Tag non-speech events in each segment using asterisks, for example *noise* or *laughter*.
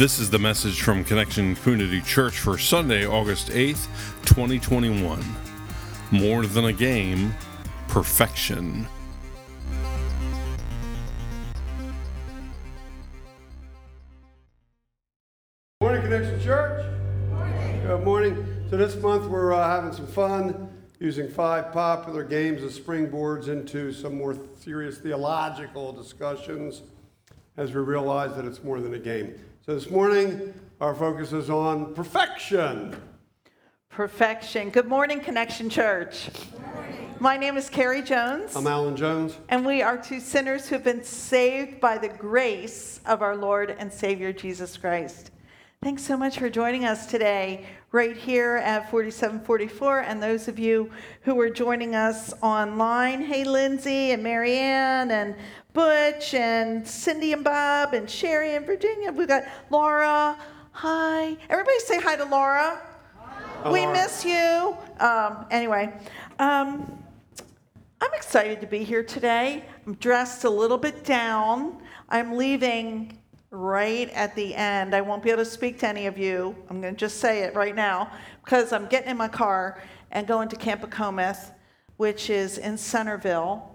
This is the message from Connection Community Church for Sunday, August 8th, 2021. More than a game, perfection. Morning, Connection Church. Morning. Good morning. So this month we're uh, having some fun using five popular games as springboards into some more serious theological discussions as we realize that it's more than a game. So this morning our focus is on perfection. Perfection. Good morning, Connection Church. Morning. My name is Carrie Jones, I'm Alan Jones. and we are two sinners who have been saved by the grace of our Lord and Savior Jesus Christ. Thanks so much for joining us today, right here at 4744, and those of you who are joining us online. Hey, Lindsay and Marianne and Butch and Cindy and Bob and Sherry and Virginia. We've got Laura. Hi. Everybody say hi to Laura. We Laura. miss you. Um, anyway, um, I'm excited to be here today. I'm dressed a little bit down. I'm leaving right at the end. I won't be able to speak to any of you. I'm going to just say it right now because I'm getting in my car and going to Camp Acomas, which is in Centerville.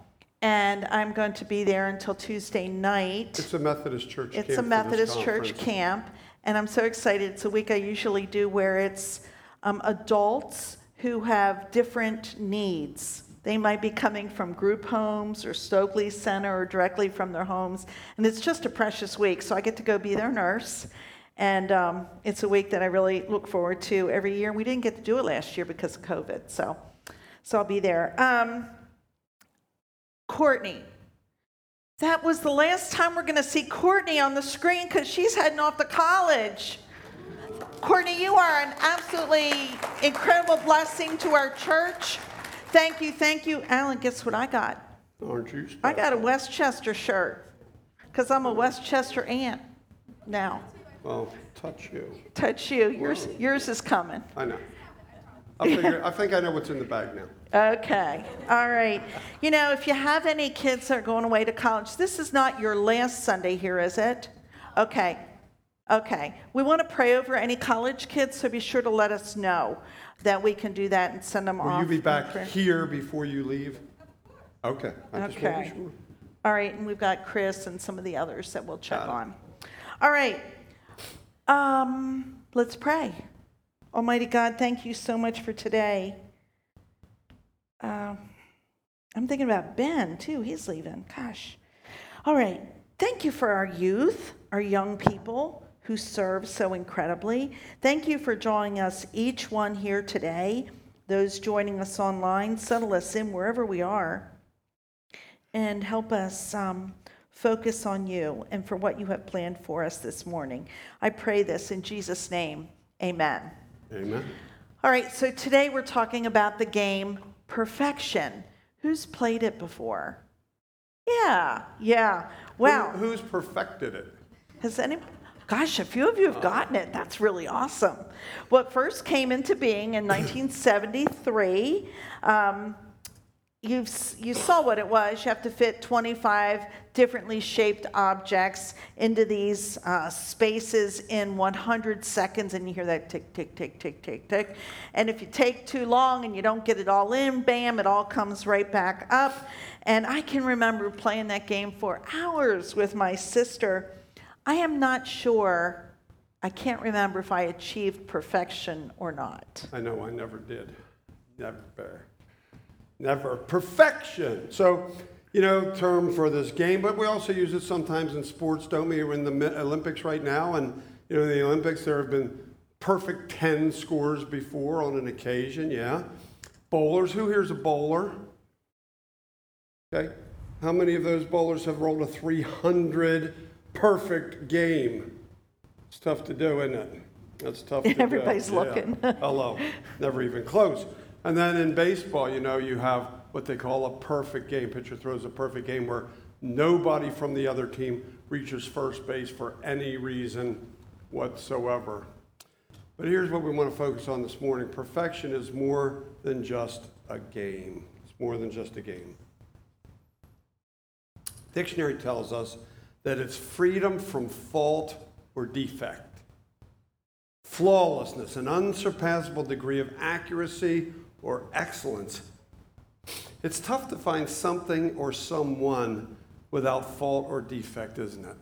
And I'm going to be there until Tuesday night. It's a Methodist church. It's camp a for this Methodist church conference. camp, and I'm so excited. It's a week I usually do where it's um, adults who have different needs. They might be coming from group homes or Stokely Center or directly from their homes, and it's just a precious week. So I get to go be their nurse, and um, it's a week that I really look forward to every year. We didn't get to do it last year because of COVID, so so I'll be there. Um, Courtney, that was the last time we're going to see Courtney on the screen because she's heading off to college. Courtney, you are an absolutely incredible blessing to our church. Thank you, thank you. Alan, guess what I got? Aren't you? I got a Westchester shirt because I'm a Westchester aunt now. Well, touch you. Touch you. Yours, yours is coming. I know. I, figure, I think I know what's in the bag now. Okay, all right. You know, if you have any kids that are going away to college, this is not your last Sunday here, is it? Okay, okay. We want to pray over any college kids, so be sure to let us know that we can do that and send them Will off. Will you be back here before you leave? Okay. I just Okay. be sure. All right, and we've got Chris and some of the others that we'll check on. All right, um, let's pray. Almighty God, thank you so much for today. Um, I'm thinking about Ben too. He's leaving. Gosh. All right. Thank you for our youth, our young people who serve so incredibly. Thank you for drawing us each one here today. Those joining us online, settle us in wherever we are and help us um, focus on you and for what you have planned for us this morning. I pray this in Jesus' name. Amen. Amen. All right, so today we're talking about the game Perfection. Who's played it before? Yeah, yeah. Wow. Who, who's perfected it? Has any? Gosh, a few of you have gotten it. That's really awesome. What first came into being in 1973, um, you you saw what it was. You have to fit 25 differently shaped objects into these uh, spaces in 100 seconds, and you hear that tick, tick, tick, tick, tick, tick. And if you take too long and you don't get it all in, bam, it all comes right back up. And I can remember playing that game for hours with my sister. I am not sure. I can't remember if I achieved perfection or not. I know I never did. Never. Never. Perfection. So, you know, term for this game, but we also use it sometimes in sports, don't we? We're in the Olympics right now, and, you know, in the Olympics there have been perfect 10 scores before on an occasion, yeah. Bowlers, who here's a bowler? Okay. How many of those bowlers have rolled a 300 perfect game? It's tough to do, isn't it? That's tough to *laughs* do. Everybody's Yeah. looking. Hello. Never even close. And then in baseball, you know, you have what they call a perfect game. Pitcher throws a perfect game where nobody from the other team reaches first base for any reason whatsoever. But here's what we want to focus on this morning perfection is more than just a game, it's more than just a game. Dictionary tells us that it's freedom from fault or defect. flawlessness, an unsurpassable degree of accuracy or excellence. It's tough to find something or someone without fault or defect, isn't it?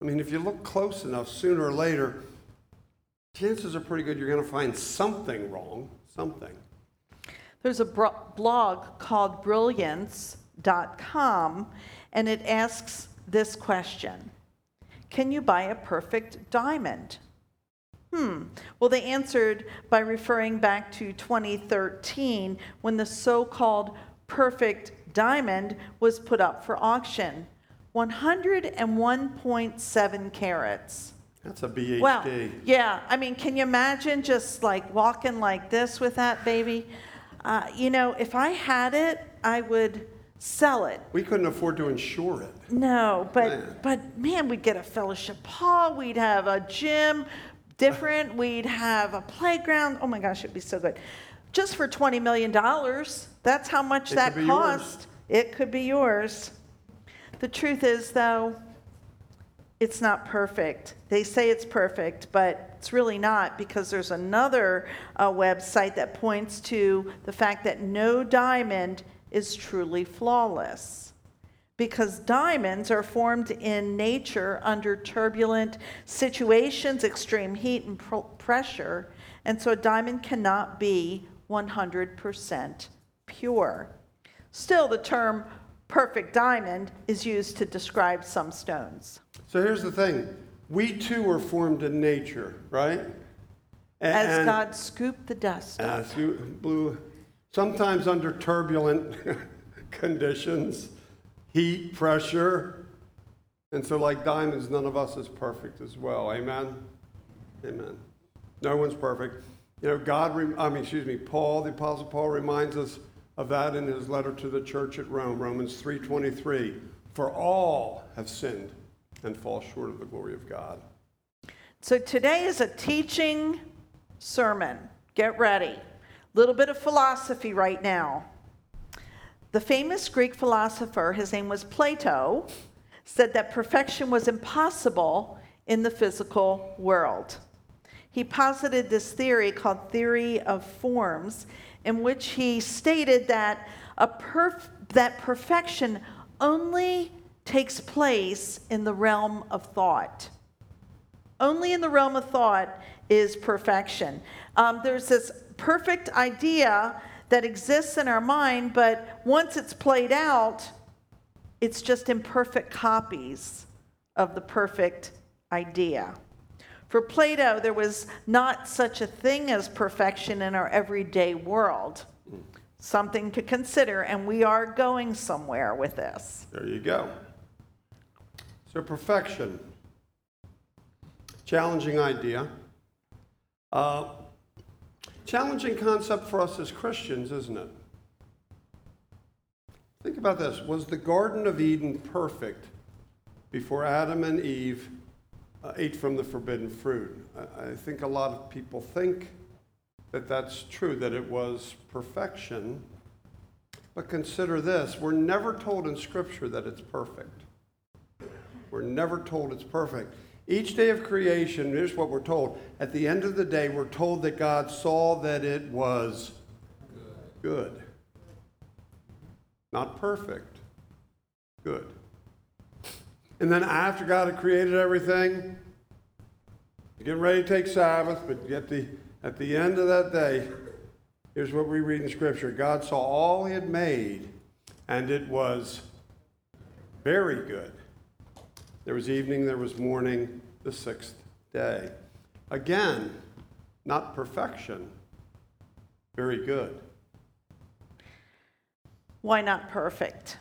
I mean, if you look close enough, sooner or later, chances are pretty good you're going to find something wrong, something. There's a bro- blog called brilliance.com, and it asks this question Can you buy a perfect diamond? Hmm. Well, they answered by referring back to 2013 when the so called perfect diamond was put up for auction 101.7 carats. That's a BHD. Well, yeah. I mean, can you imagine just like walking like this with that baby? Uh, you know, if I had it, I would sell it. We couldn't afford to insure it. No, but Man. but man, we'd get a fellowship hall, we'd have a gym, different, we'd have a playground. Oh my gosh, it'd be so good. Just for twenty million dollars, that's how much It that could be yours. cost. It could be yours. The truth is, though, it's not perfect. They say it's perfect, but it's really not because there's another uh, website that points to the fact that no diamond is truly flawless. Because diamonds are formed in nature under turbulent situations, extreme heat and pr- pressure, and so a diamond cannot be 100% pure. Still, the term perfect diamond is used to describe some stones. So here's the thing we too were formed in nature, right? A- As and- God scooped the dust. As you blew, sometimes under turbulent *laughs* conditions, heat, pressure. And so, like diamonds, none of us is perfect as well. Amen? Amen. No one's perfect. You know, God, I mean, excuse me, Paul, the Apostle Paul reminds us of that in his letter to the church at Rome, Romans 3.23. For all have sinned and fall short of the glory of God. So today is a teaching sermon. Get ready. A Little bit of philosophy right now. The famous Greek philosopher, his name was Plato, said that perfection was impossible in the physical world. He posited this theory called theory of forms, in which he stated that a perf- that perfection only takes place in the realm of thought. Only in the realm of thought is perfection. Um, there's this perfect idea that exists in our mind, but once it's played out, it's just imperfect copies of the perfect idea. For Plato, there was not such a thing as perfection in our everyday world. Something to consider, and we are going somewhere with this. There you go. So, perfection. Challenging idea. Uh, challenging concept for us as Christians, isn't it? Think about this. Was the Garden of Eden perfect before Adam and Eve uh, ate from the forbidden fruit? I, I think a lot of people think that that's true, that it was perfection. But consider this we're never told in Scripture that it's perfect. We're never told it's perfect. Each day of creation, here's what we're told. At the end of the day, we're told that God saw that it was good. Not perfect, good. And then after God had created everything, getting ready to take Sabbath, but at the, at the end of that day, here's what we read in Scripture God saw all He had made, and it was very good. There was evening, there was morning, the sixth day. Again, not perfection, very good. Why not perfect?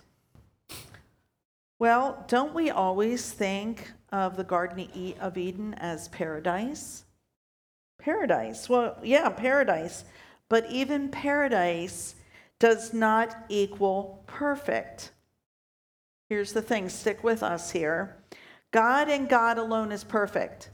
Well, don't we always think of the Garden of Eden as paradise? Paradise. Well, yeah, paradise. But even paradise does not equal perfect. Here's the thing stick with us here. God and God alone is perfect.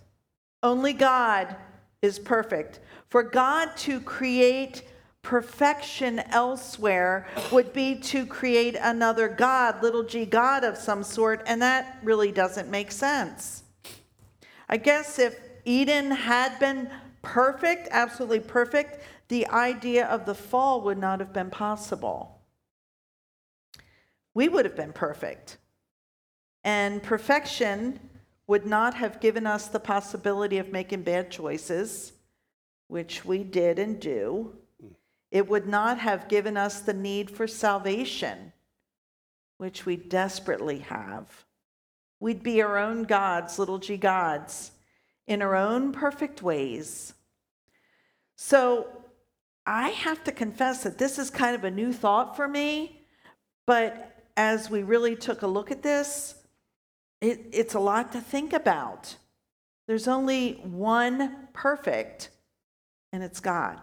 Only God is perfect. For God to create perfection elsewhere would be to create another God, little g God of some sort, and that really doesn't make sense. I guess if Eden had been perfect, absolutely perfect, the idea of the fall would not have been possible. We would have been perfect. And perfection would not have given us the possibility of making bad choices, which we did and do. It would not have given us the need for salvation, which we desperately have. We'd be our own gods, little g gods, in our own perfect ways. So I have to confess that this is kind of a new thought for me, but as we really took a look at this, it, it's a lot to think about. There's only one perfect, and it's God.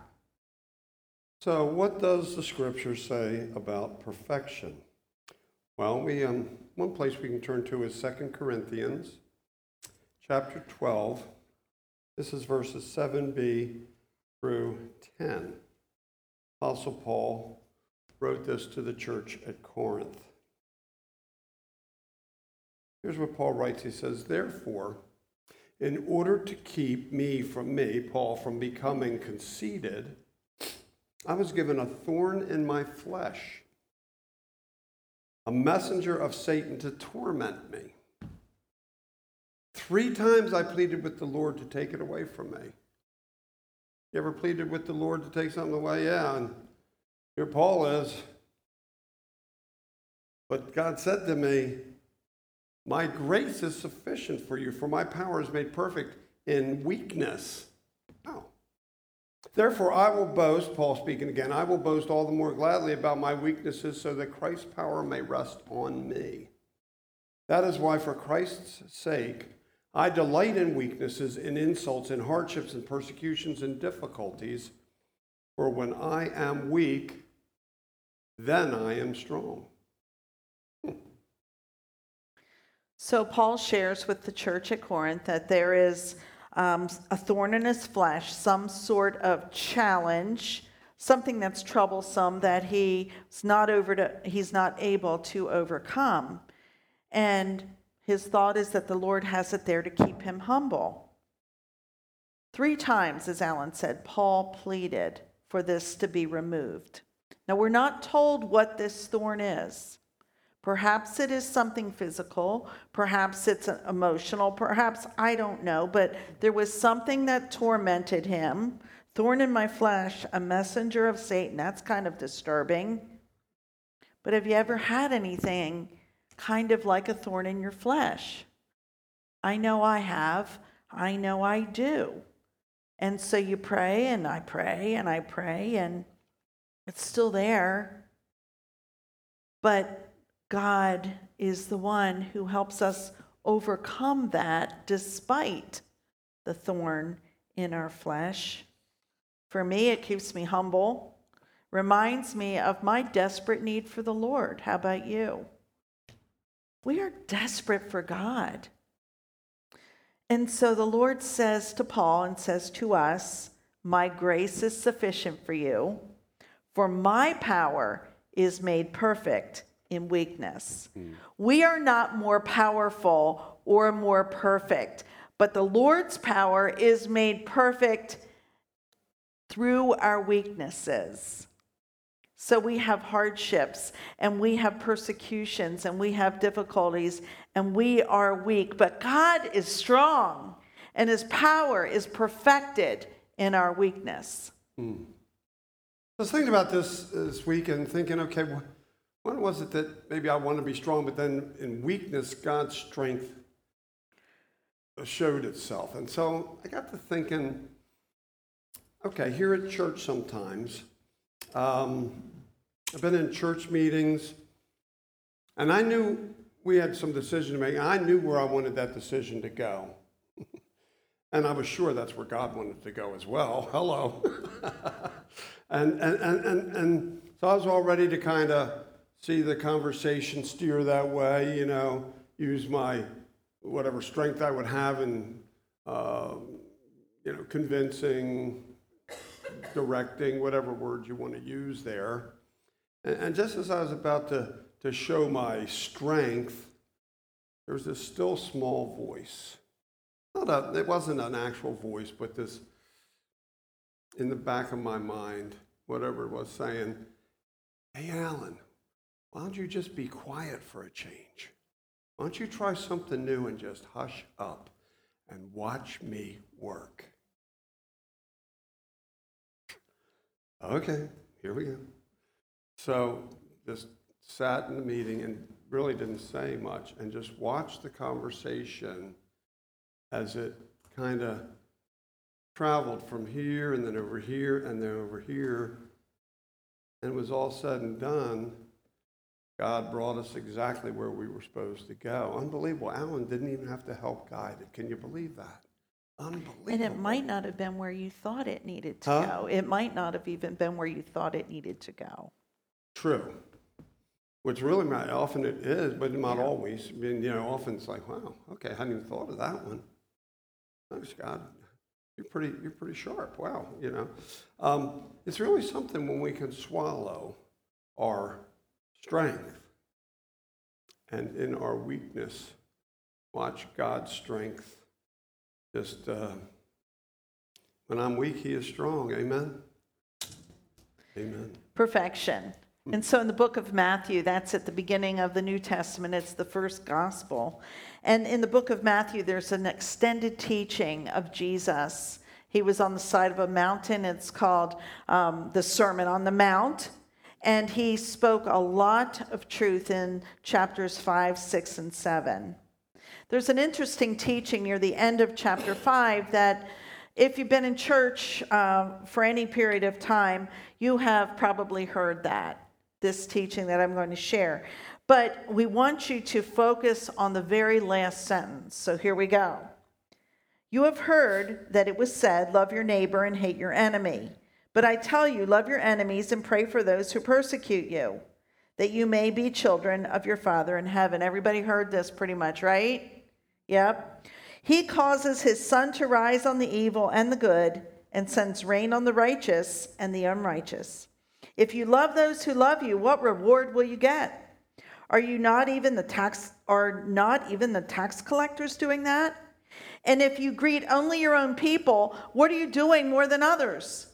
So, what does the scripture say about perfection? Well, we um, one place we can turn to is Second Corinthians, chapter 12. This is verses 7b through 10. Apostle Paul wrote this to the church at Corinth. Here's what Paul writes. He says, Therefore, in order to keep me from me, Paul, from becoming conceited, I was given a thorn in my flesh, a messenger of Satan to torment me. Three times I pleaded with the Lord to take it away from me. You ever pleaded with the Lord to take something away? Yeah, and here Paul is. But God said to me, My grace is sufficient for you, for my power is made perfect in weakness. Oh. Therefore, I will boast, Paul speaking again, I will boast all the more gladly about my weaknesses so that Christ's power may rest on me. That is why, for Christ's sake, I delight in weaknesses, in insults, in hardships, in persecutions, and difficulties. For when I am weak, then I am strong. So, Paul shares with the church at Corinth that there is um, a thorn in his flesh, some sort of challenge, something that's troublesome that he's not over to, he's not able to overcome. And his thought is that the Lord has it there to keep him humble. Three times, as Alan said, Paul pleaded for this to be removed. Now, we're not told what this thorn is. Perhaps it is something physical, perhaps it's emotional, perhaps I don't know, but there was something that tormented him. Thorn in my flesh, a messenger of Satan. That's kind of disturbing. But have you ever had anything kind of like a thorn in your flesh. I know I have. I know I do. And so you pray, and I pray, and I pray, and it's still there. But God is the one who helps us overcome that despite the thorn in our flesh. For me, it keeps me humble, reminds me of my desperate need for the Lord. How about you? We are desperate for God. And so the Lord says to Paul and says to us, My grace is sufficient for you, for my power is made perfect in weakness. Mm. We are not more powerful or more perfect, but the Lord's power is made perfect through our weaknesses. So we have hardships and we have persecutions and we have difficulties and we are weak, but God is strong and his power is perfected in our weakness. Hmm. I was thinking about this this week and thinking, okay, when was it that maybe I want to be strong, but then in weakness, God's strength showed itself. And so I got to thinking, okay, here at church sometimes, um, I've been in church meetings, and I knew we had some decision to make. I knew where I wanted that decision to go. *laughs* and I was sure that's where God wanted to go as well. *laughs* Hello. *laughs* and, and, and, and, and so I was all ready to kind of see the conversation steer that way, you know, use my whatever strength I would have in, uh, you know, convincing, directing, whatever word you want to use there. And, and just as I was about to, to show my strength, there was this still small voice not a, it wasn't an actual voice, but this in the back of my mind, whatever it was saying, Hey, Alan, why don't you just be quiet for a change? Why don't you try something new and just hush up and watch me work? Okay, here we go. So just sat in the meeting and really didn't say much and just watched the conversation as it kind of traveled from here and then over here and then over here. And it was all said and done. God brought us exactly where we were supposed to go. Unbelievable. Alan didn't even have to help guide it. Can you believe that? Unbelievable. And it might not have been where you thought it needed to Huh? go. It might not have even been where you thought it needed to go. True. Which really might, often it is, but not always. I mean, you know, often it's like, wow, okay, I hadn't even thought of that one. Thanks, God. You're pretty, you're pretty sharp. Wow, you know. Um, it's really something when we can swallow our strength and in our weakness, watch God's strength. Just uh, when I'm weak, He is strong. Amen. Amen. Perfection. And so in the book of Matthew, that's at the beginning of the New Testament, it's the first gospel. And in the book of Matthew, there's an extended teaching of Jesus. He was on the side of a mountain. It's called um, the Sermon on the Mount. And he spoke a lot of truth in chapters 5, 6, and 7. There's an interesting teaching near the end of chapter 5 that if you've been in church uh, for any period of time, you have probably heard that, this teaching that I'm going to share. But we want you to focus on the very last sentence. So here we go. You have heard that it was said, Love your neighbor and hate your enemy. But I tell you, love your enemies and pray for those who persecute you, that you may be children of your Father in heaven. Everybody heard this pretty much, right? Yep. He causes his sun to rise on the evil and the good, and sends rain on the righteous and the unrighteous. If you love those who love you, what reward will you get? Are you not even the tax are not even the tax collectors doing that? And if you greet only your own people, what are you doing more than others?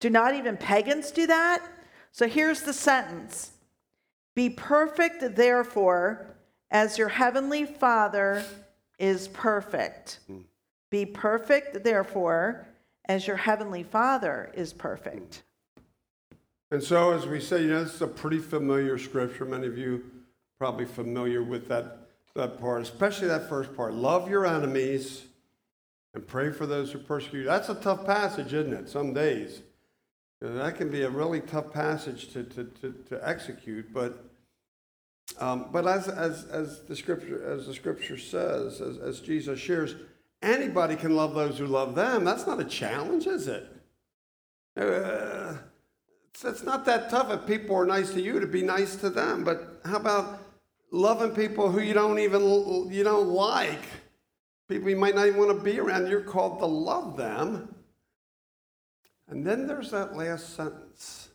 Do not even pagans do that? So here's the sentence Be perfect, therefore, as your heavenly Father is perfect. Hmm. Be perfect, therefore, as your heavenly Father is perfect. Hmm. And so, as we say, you know, this is a pretty familiar scripture. Many of you probably familiar with that, that part, especially that first part. Love your enemies and pray for those who persecute you. That's a tough passage, isn't it? Some days. That can be a really tough passage to, to, to, to execute, but um, but as, as, as the scripture as the scripture says, as, as Jesus shares, anybody can love those who love them. That's not a challenge, is it? Uh, it's, it's not that tough if people are nice to you to be nice to them. But how about loving people who you don't even you don't like? People you might not even want to be around. You're called to love them. And then there's that last sentence.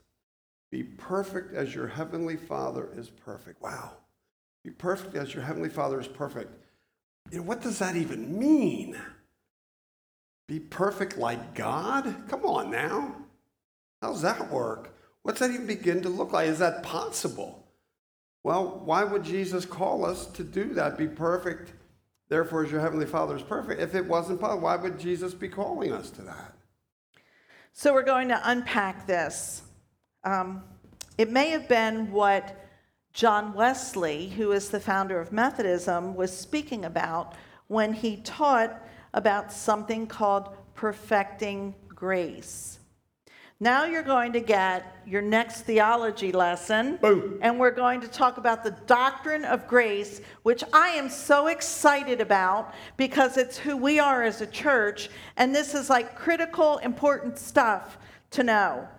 Be perfect as your heavenly Father is perfect. Wow. Be perfect as your heavenly Father is perfect. You know, what does that even mean? Be perfect like God? Come on now. How's that work? What's that even begin to look like? Is that possible? Well, why would Jesus call us to do that? Be perfect, therefore, as your heavenly Father is perfect. If it wasn't possible, why would Jesus be calling us to that? So we're going to unpack this. Um, it may have been what John Wesley, who is the founder of Methodism, was speaking about when he taught about something called perfecting grace. Now you're going to get your next theology lesson. Boom. And we're going to talk about the doctrine of grace, which I am so excited about because it's who we are as a church. And this is like critical, important stuff to know.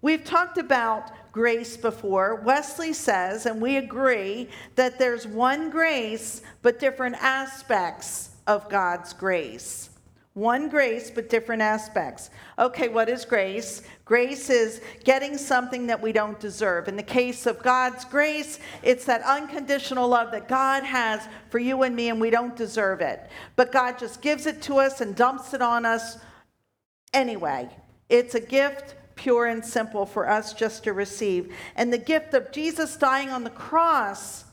We've talked about grace before. Wesley says, and we agree, that there's one grace, but different aspects of God's grace. One grace, but different aspects. Okay, what is grace? Grace is getting something that we don't deserve. In the case of God's grace, it's that unconditional love that God has for you and me, and we don't deserve it. But God just gives it to us and dumps it on us anyway. It's a gift, pure and simple, for us just to receive. And the gift of Jesus dying on the cross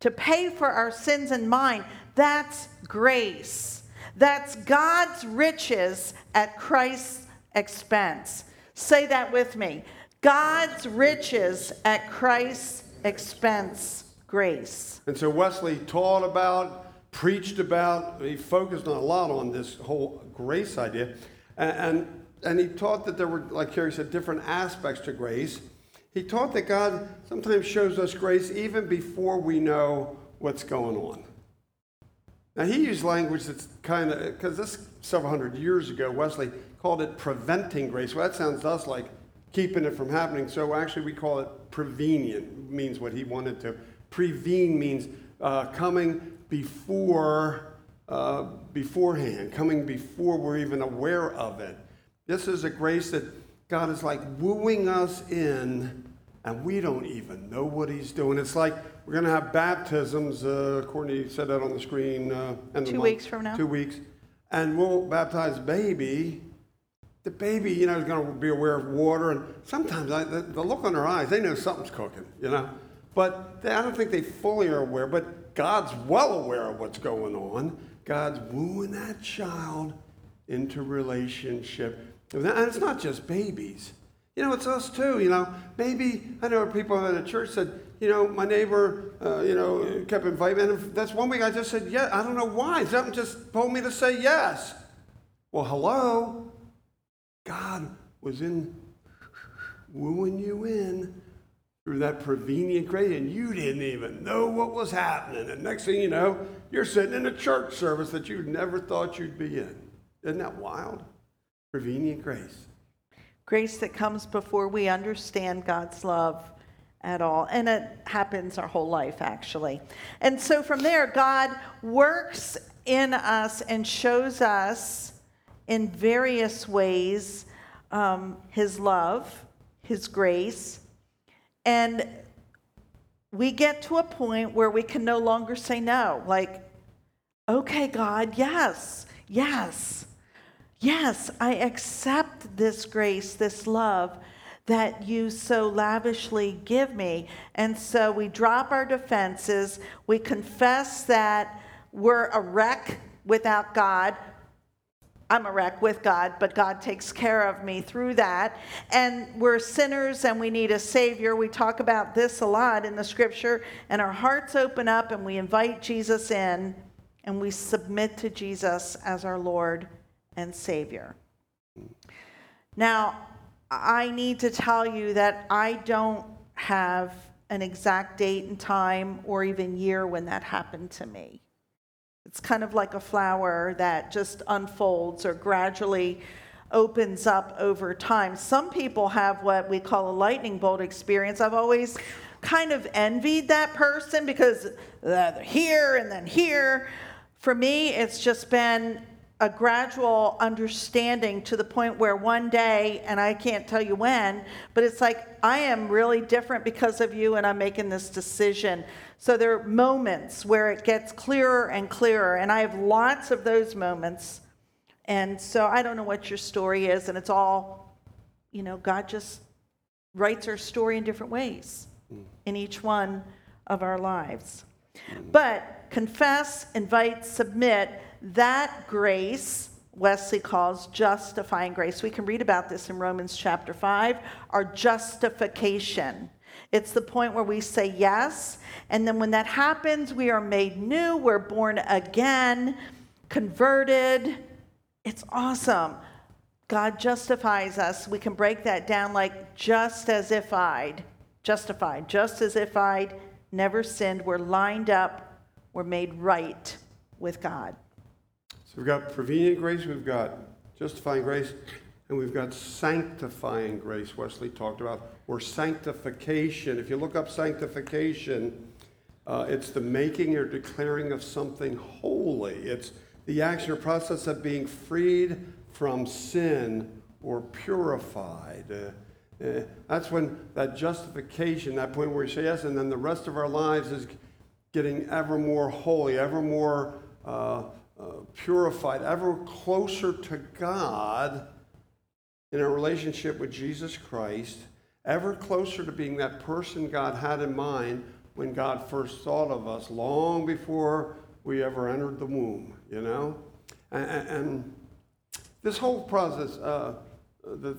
to pay for our sins and mine, that's grace. That's God's riches at Christ's expense. Say that with me. God's riches at Christ's expense, grace. And so Wesley taught about, preached about, he focused a lot on this whole grace idea. And, and, and he taught that there were, like Carrie said, different aspects to grace. He taught that God sometimes shows us grace even before we know what's going on. Now, he used language that's kind of, because this several hundred years ago, Wesley called it preventing grace. Well, that sounds to us like keeping it from happening. So actually, we call it prevenient, means what he wanted to. Prevene means uh, coming before, uh, beforehand, coming before we're even aware of it. This is a grace that God is like wooing us in, and we don't even know what he's doing. It's like we're going to have baptisms. Uh, Courtney said that on the screen. Uh, two weeks from now. Two weeks. And we'll baptize baby. The baby, you know, is going to be aware of water. And sometimes I, the, the, look on their eyes, they know something's cooking, you know. But they, I don't think they fully are aware. But God's well aware of what's going on. God's wooing that child into relationship. And it's not just babies. You know, it's us too. You know, maybe I know people in the church said, you know, my neighbor, uh, you know, kept inviting me. And that's one week I just said, yeah, I don't know why. Something just told me to say yes. Well, hello. God was in wooing you in through that prevenient grace, and you didn't even know what was happening. And next thing you know, you're sitting in a church service that you never thought you'd be in. Isn't that wild? Prevenient grace. Grace that comes before we understand God's love at all. And it happens our whole life, actually. And so from there, God works in us and shows us in various ways um, his love, his grace. And we get to a point where we can no longer say no. Like, okay, God, yes, yes, yes, I accept this grace, this love that you so lavishly give me. And so we drop our defenses. We confess that we're a wreck without God. I'm a wreck with God, but God takes care of me through that. And we're sinners and we need a Savior. We talk about this a lot in the scripture, and our hearts open up and we invite Jesus in and we submit to Jesus as our Lord and Savior. Now, I need to tell you that I don't have an exact date and time or even year when that happened to me. It's kind of like a flower that just unfolds or gradually opens up over time. Some people have what we call a lightning bolt experience. I've always kind of envied that person because they're here and then here. For me, it's just been a gradual understanding to the point where one day, and I can't tell you when, but it's like, I am really different because of you, and I'm making this decision. So there are moments where it gets clearer and clearer, and I have lots of those moments. And so I don't know what your story is, and it's all, you know, God just writes our story in different ways mm. in each one of our lives. But confess, invite, submit that grace, Wesley calls justifying grace. We can read about this in Romans chapter 5, our justification. It's the point where we say yes, and then when that happens, we are made new, we're born again, converted. It's awesome. God justifies us. We can break that down like just as if I'd, justified, just as if I'd never sinned. We're lined up, we're made right with God. So we've got prevenient grace, we've got justifying grace, and we've got sanctifying grace, Wesley talked about, or sanctification. If you look up sanctification, uh, it's the making or declaring of something holy. It's the action or process of being freed from sin or purified. Uh, uh, that's when that justification, that point where we say yes, and then the rest of our lives is getting ever more holy, ever more uh, purified, ever closer to God in a relationship with Jesus Christ, ever closer to being that person God had in mind when God first thought of us, long before we ever entered the womb, you know? And, and this whole process, uh, the,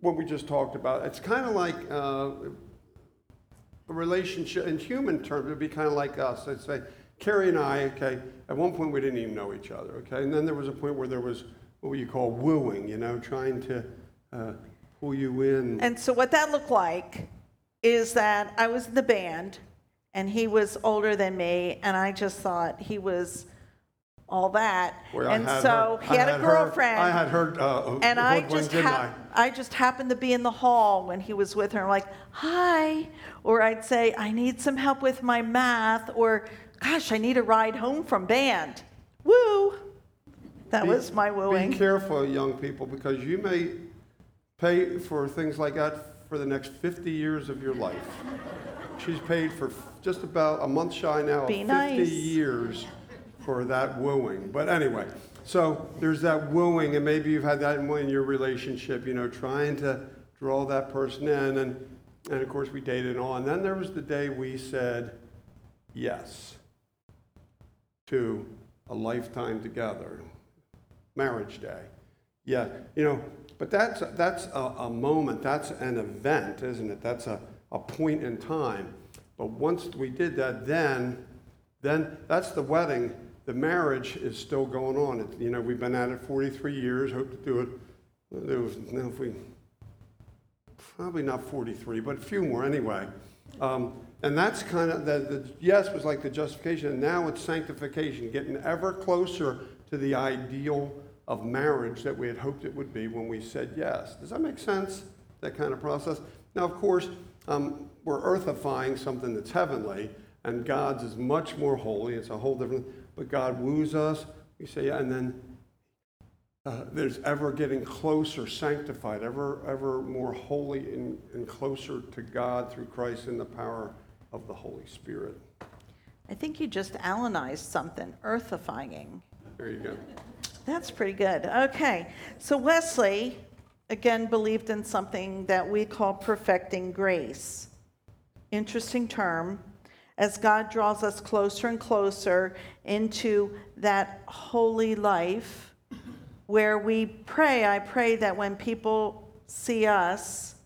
what we just talked about, it's kind of like uh, a relationship, in human terms, it would be kind of like us. I'd say, Carrie and I, okay, at one point we didn't even know each other, okay? And then there was a point where there was what you call wooing, you know, trying to uh, pull you in. And so what that looked like is that I was in the band and he was older than me and I just thought he was all that. I and so her- he I had, a her- girlfriend. I had heard, uh, and I just hap- I? I just happened to be in the hall when he was with her. I'm like, hi, or I'd say, I need some help with my math, or gosh, I need a ride home from band. Woo! That Be- was my wooing. Be careful, young people, because you may pay for things like that for the next 50 years of your life. She's paid for just about a month shy now of Be 50 nice. years for that wooing. But anyway, so there's that wooing, and maybe you've had that in in your relationship, you know, trying to draw that person in. And, and of course, we dated on. Then there was the day we said yes to a lifetime together, marriage day. Yeah, you know, but that's, that's a, a moment, that's an event, isn't it? That's a, a point in time. But once we did that, then, then that's the wedding. The marriage is still going on. It, you know, we've been at it 43 years, hope to do it. There was, you know, if we, probably not 43, but a few more anyway. Um, and that's kind of the, the yes was like the justification, and now it's sanctification, getting ever closer to the ideal of marriage that we had hoped it would be when we said yes. Does that make sense? That kind of process. Now, of course, um, we're earthifying something that's heavenly, and God's is much more holy. It's a whole different. But God woos us. We say, yeah, and then uh, there's ever getting closer, sanctified, ever, ever more holy and, and closer to God through Christ in the power of the Holy Spirit. I think you just Alanized something, earthifying. There you go. That's pretty good. Okay. So Wesley, again, believed in something that we call perfecting grace. Interesting term. As God draws us closer and closer into that holy life where we pray, I pray that when people see us,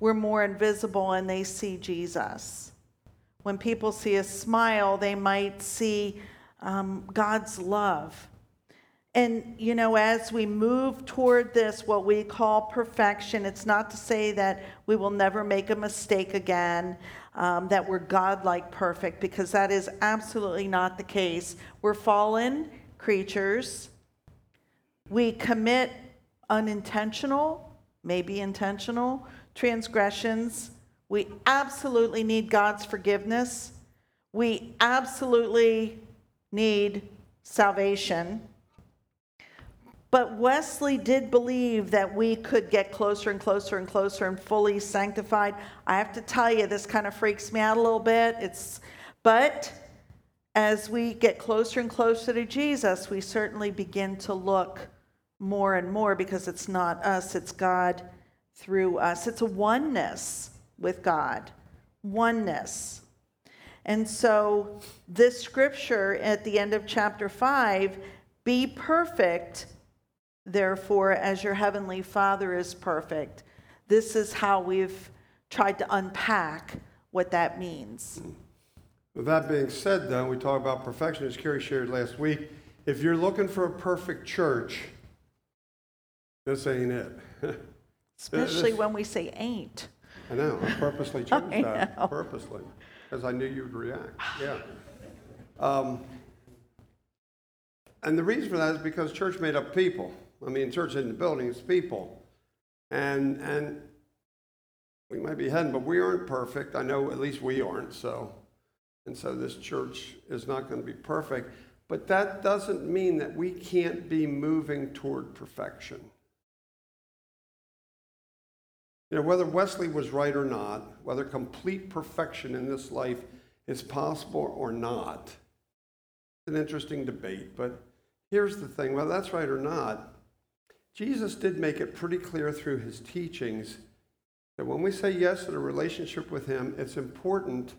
we're more invisible and they see Jesus. When people see a smile, they might see um, God's love. And, you know, as we move toward this, what we call perfection, it's not to say that we will never make a mistake again, um, that we're God-like perfect, because that is absolutely not the case. We're fallen creatures. We commit unintentional, maybe intentional, transgressions. We absolutely need God's forgiveness. We absolutely need salvation. But Wesley did believe that we could get closer and closer and closer and fully sanctified. I have to tell you, this kind of freaks me out a little bit. It's, but as we get closer and closer to Jesus, we certainly begin to look more and more because it's not us, it's God through us. It's a oneness with God, oneness. And so, this scripture at the end of chapter 5 be perfect, therefore, as your heavenly Father is perfect. This is how we've tried to unpack what that means. With that being said, though, we talk about perfection, as Carrie shared last week. If you're looking for a perfect church, this ain't it. *laughs* Especially This- when we say ain't. I know, I purposely *laughs* chose I that, know. purposely, because I knew you'd react, yeah. Um, And the reason for that is because church made up people. I mean, church isn't the building, it's people. And, and we might be heading, but we aren't perfect. I know at least we aren't, so. And so this church is not going to be perfect. But that doesn't mean that we can't be moving toward perfection. You know, whether Wesley was right or not, whether complete perfection in this life is possible or not, it's an interesting debate. But here's the thing whether that's right or not, Jesus did make it pretty clear through his teachings that when we say yes to a relationship with him, it's important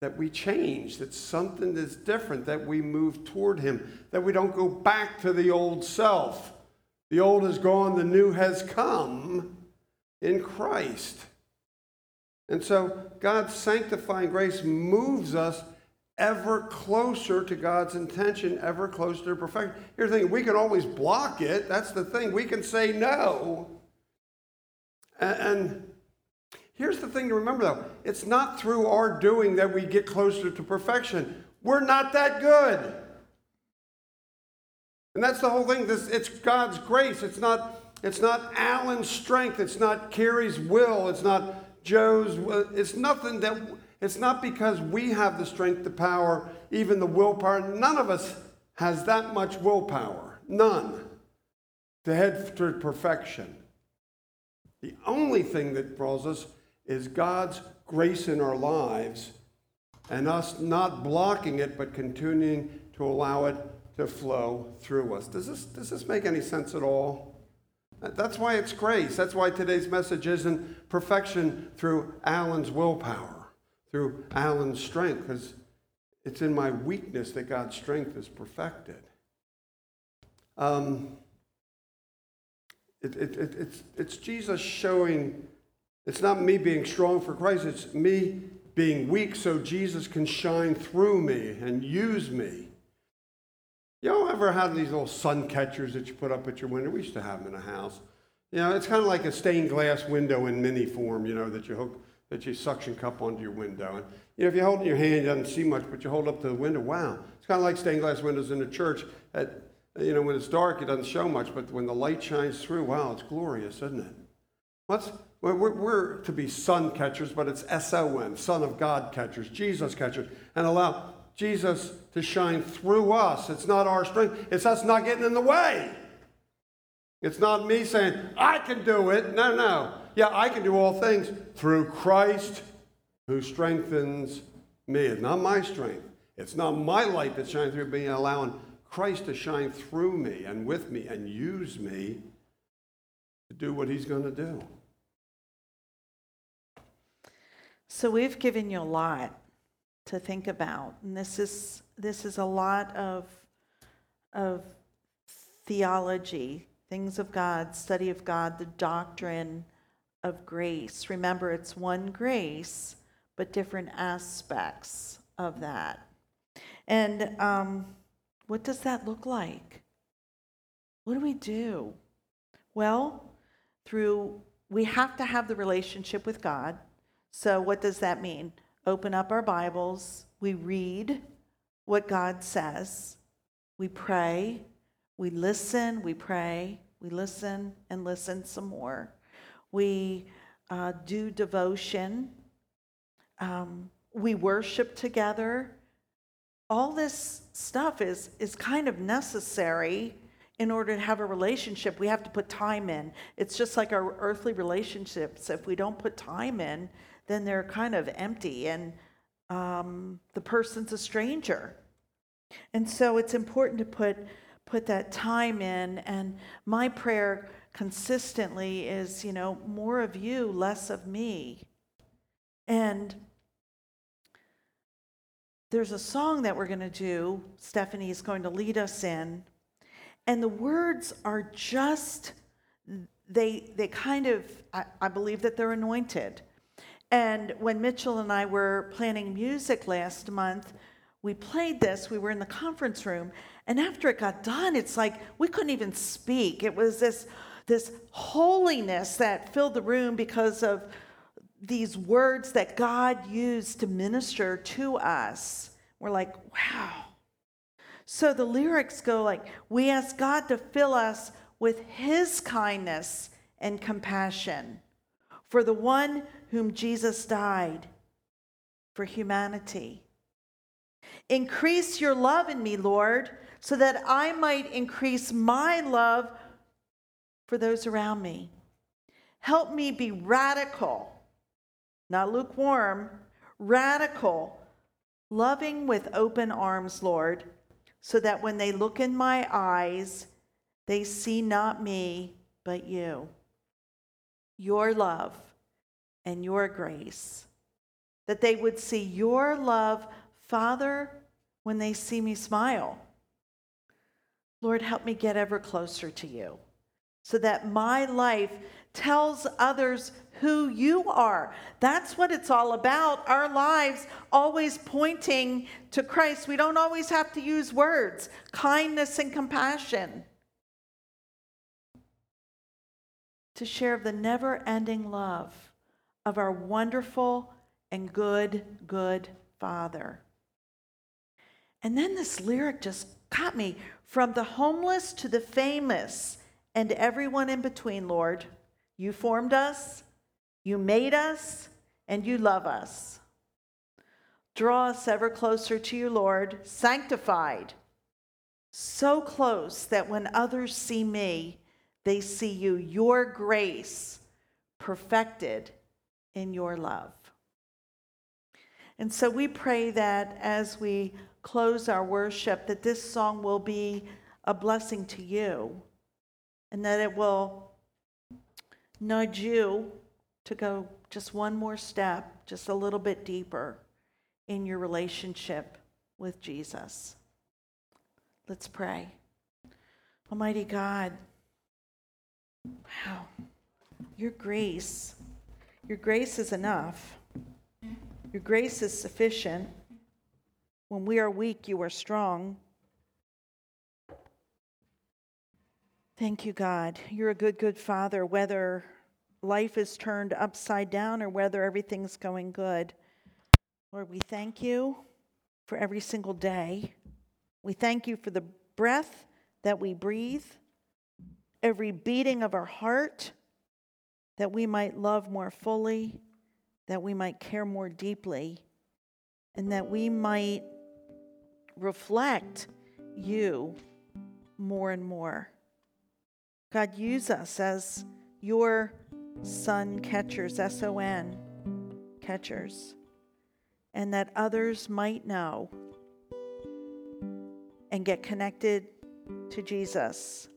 that we change, that something is different, that we move toward him, that we don't go back to the old self. The old is gone, the new has come in Christ. And so God's sanctifying grace moves us ever closer to God's intention, ever closer to perfection. Here's the thing we can always block it. That's the thing. We can say no. And here's the thing to remember though it's not through our doing that we get closer to perfection. We're not that good. And that's the whole thing. This, it's God's grace. It's not, it's not Alan's strength. It's not Carrie's will. It's not Joe's. It's nothing that it's not because we have the strength, the power, even the willpower. None of us has that much willpower. None. To head to perfection. The only thing that draws us is God's grace in our lives and us not blocking it but continuing to allow it to flow through us. Does this, does this make any sense at all? That's why it's grace. That's why today's message isn't perfection through Alan's willpower through Alan's strength because it's in my weakness that God's strength is perfected. Um, it, it, it, it's, it's Jesus showing, it's not me being strong for Christ, it's me being weak so Jesus can shine through me and use me. Y'all ever had these little sun catchers that you put up at your window? We used to have them in a house. You know, it's kind of like a stained glass window in mini form, you know, that you hook that you suction cup onto your window. And you know, if you hold it in your hand, it doesn't see much, but you hold up to the window, wow. It's kind of like stained glass windows in a church. At, you know, when it's dark, it doesn't show much, but when the light shines through, wow, it's glorious, isn't it? What's, we're, we're to be sun catchers, but it's S-O-N, Son of God catchers, Jesus catchers, and allow Jesus to shine through us. It's not our strength. It's us not getting in the way. It's not me saying, I can do it. No, no. Yeah, I can do all things through Christ who strengthens me. It's not my strength. It's not my light that shines through me, allowing Christ to shine through me and with me and use me to do what he's going to do. So we've given you a lot to think about, and this is this is a lot of of theology, things of God, study of God, the doctrine of grace. Remember, it's one grace, but different aspects of that. And um, what does that look like? What do we do? Well, through, we have to have the relationship with God. So, what does that mean? Open up our Bibles, we read what God says, we pray, we listen, we pray, we listen and listen some more. We uh, do devotion, um, we worship together. All this stuff is, is kind of necessary in order to have a relationship. We have to put time in. It's just like our earthly relationships. If we don't put time in, then they're kind of empty and um, the person's a stranger. And so it's important to put, put that time in. And my prayer consistently is, you know, more of you, less of me. And there's a song that we're going to do, Stephanie is going to lead us in. And the words are just, they, they kind of, I, I believe that they're anointed. And when Mitchell and I were planning music last month, we played this. We were in the conference room. And after it got done, it's like we couldn't even speak. It was this this holiness that filled the room because of these words that God used to minister to us. We're like, wow. So the lyrics go like, We ask God to fill us with His kindness and compassion for the one whom Jesus died for humanity. Increase your love in me, Lord, so that I might increase my love for those around me. Help me be radical, not lukewarm, radical, loving with open arms, Lord, so that when they look in my eyes, they see not me, but you, your love and your grace. That they would see your love, Father, when they see me smile. Lord, help me get ever closer to you so that my life tells others who you are. That's what it's all about. Our lives always pointing to Christ. We don't always have to use words, kindness and compassion. To share the never ending love of our wonderful and good, good Father. And then this lyric just caught me from the homeless to the famous and everyone in between, Lord. You formed us, you made us, and you love us. Draw us ever closer to you, Lord, sanctified, so close that when others see me, they see you, your grace perfected in your love. And so we pray that as we close our worship, that this song will be a blessing to you and that it will nudge you to go just one more step, just a little bit deeper in your relationship with Jesus. Let's pray. Almighty God, wow, your grace, your grace is enough. Your grace is sufficient. When we are weak, you are strong. Thank you, God. You're a good, good father, whether life is turned upside down or whether everything's going good. Lord, we thank you for every single day. We thank you for the breath that we breathe, every beating of our heart, that we might love more fully, that we might care more deeply, and that we might reflect you more and more. God, use us as your son catchers, S O N, catchers, and that others might know and get connected to Jesus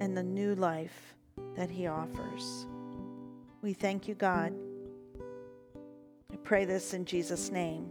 and the new life that he offers. We thank you, God. I pray this in Jesus' name.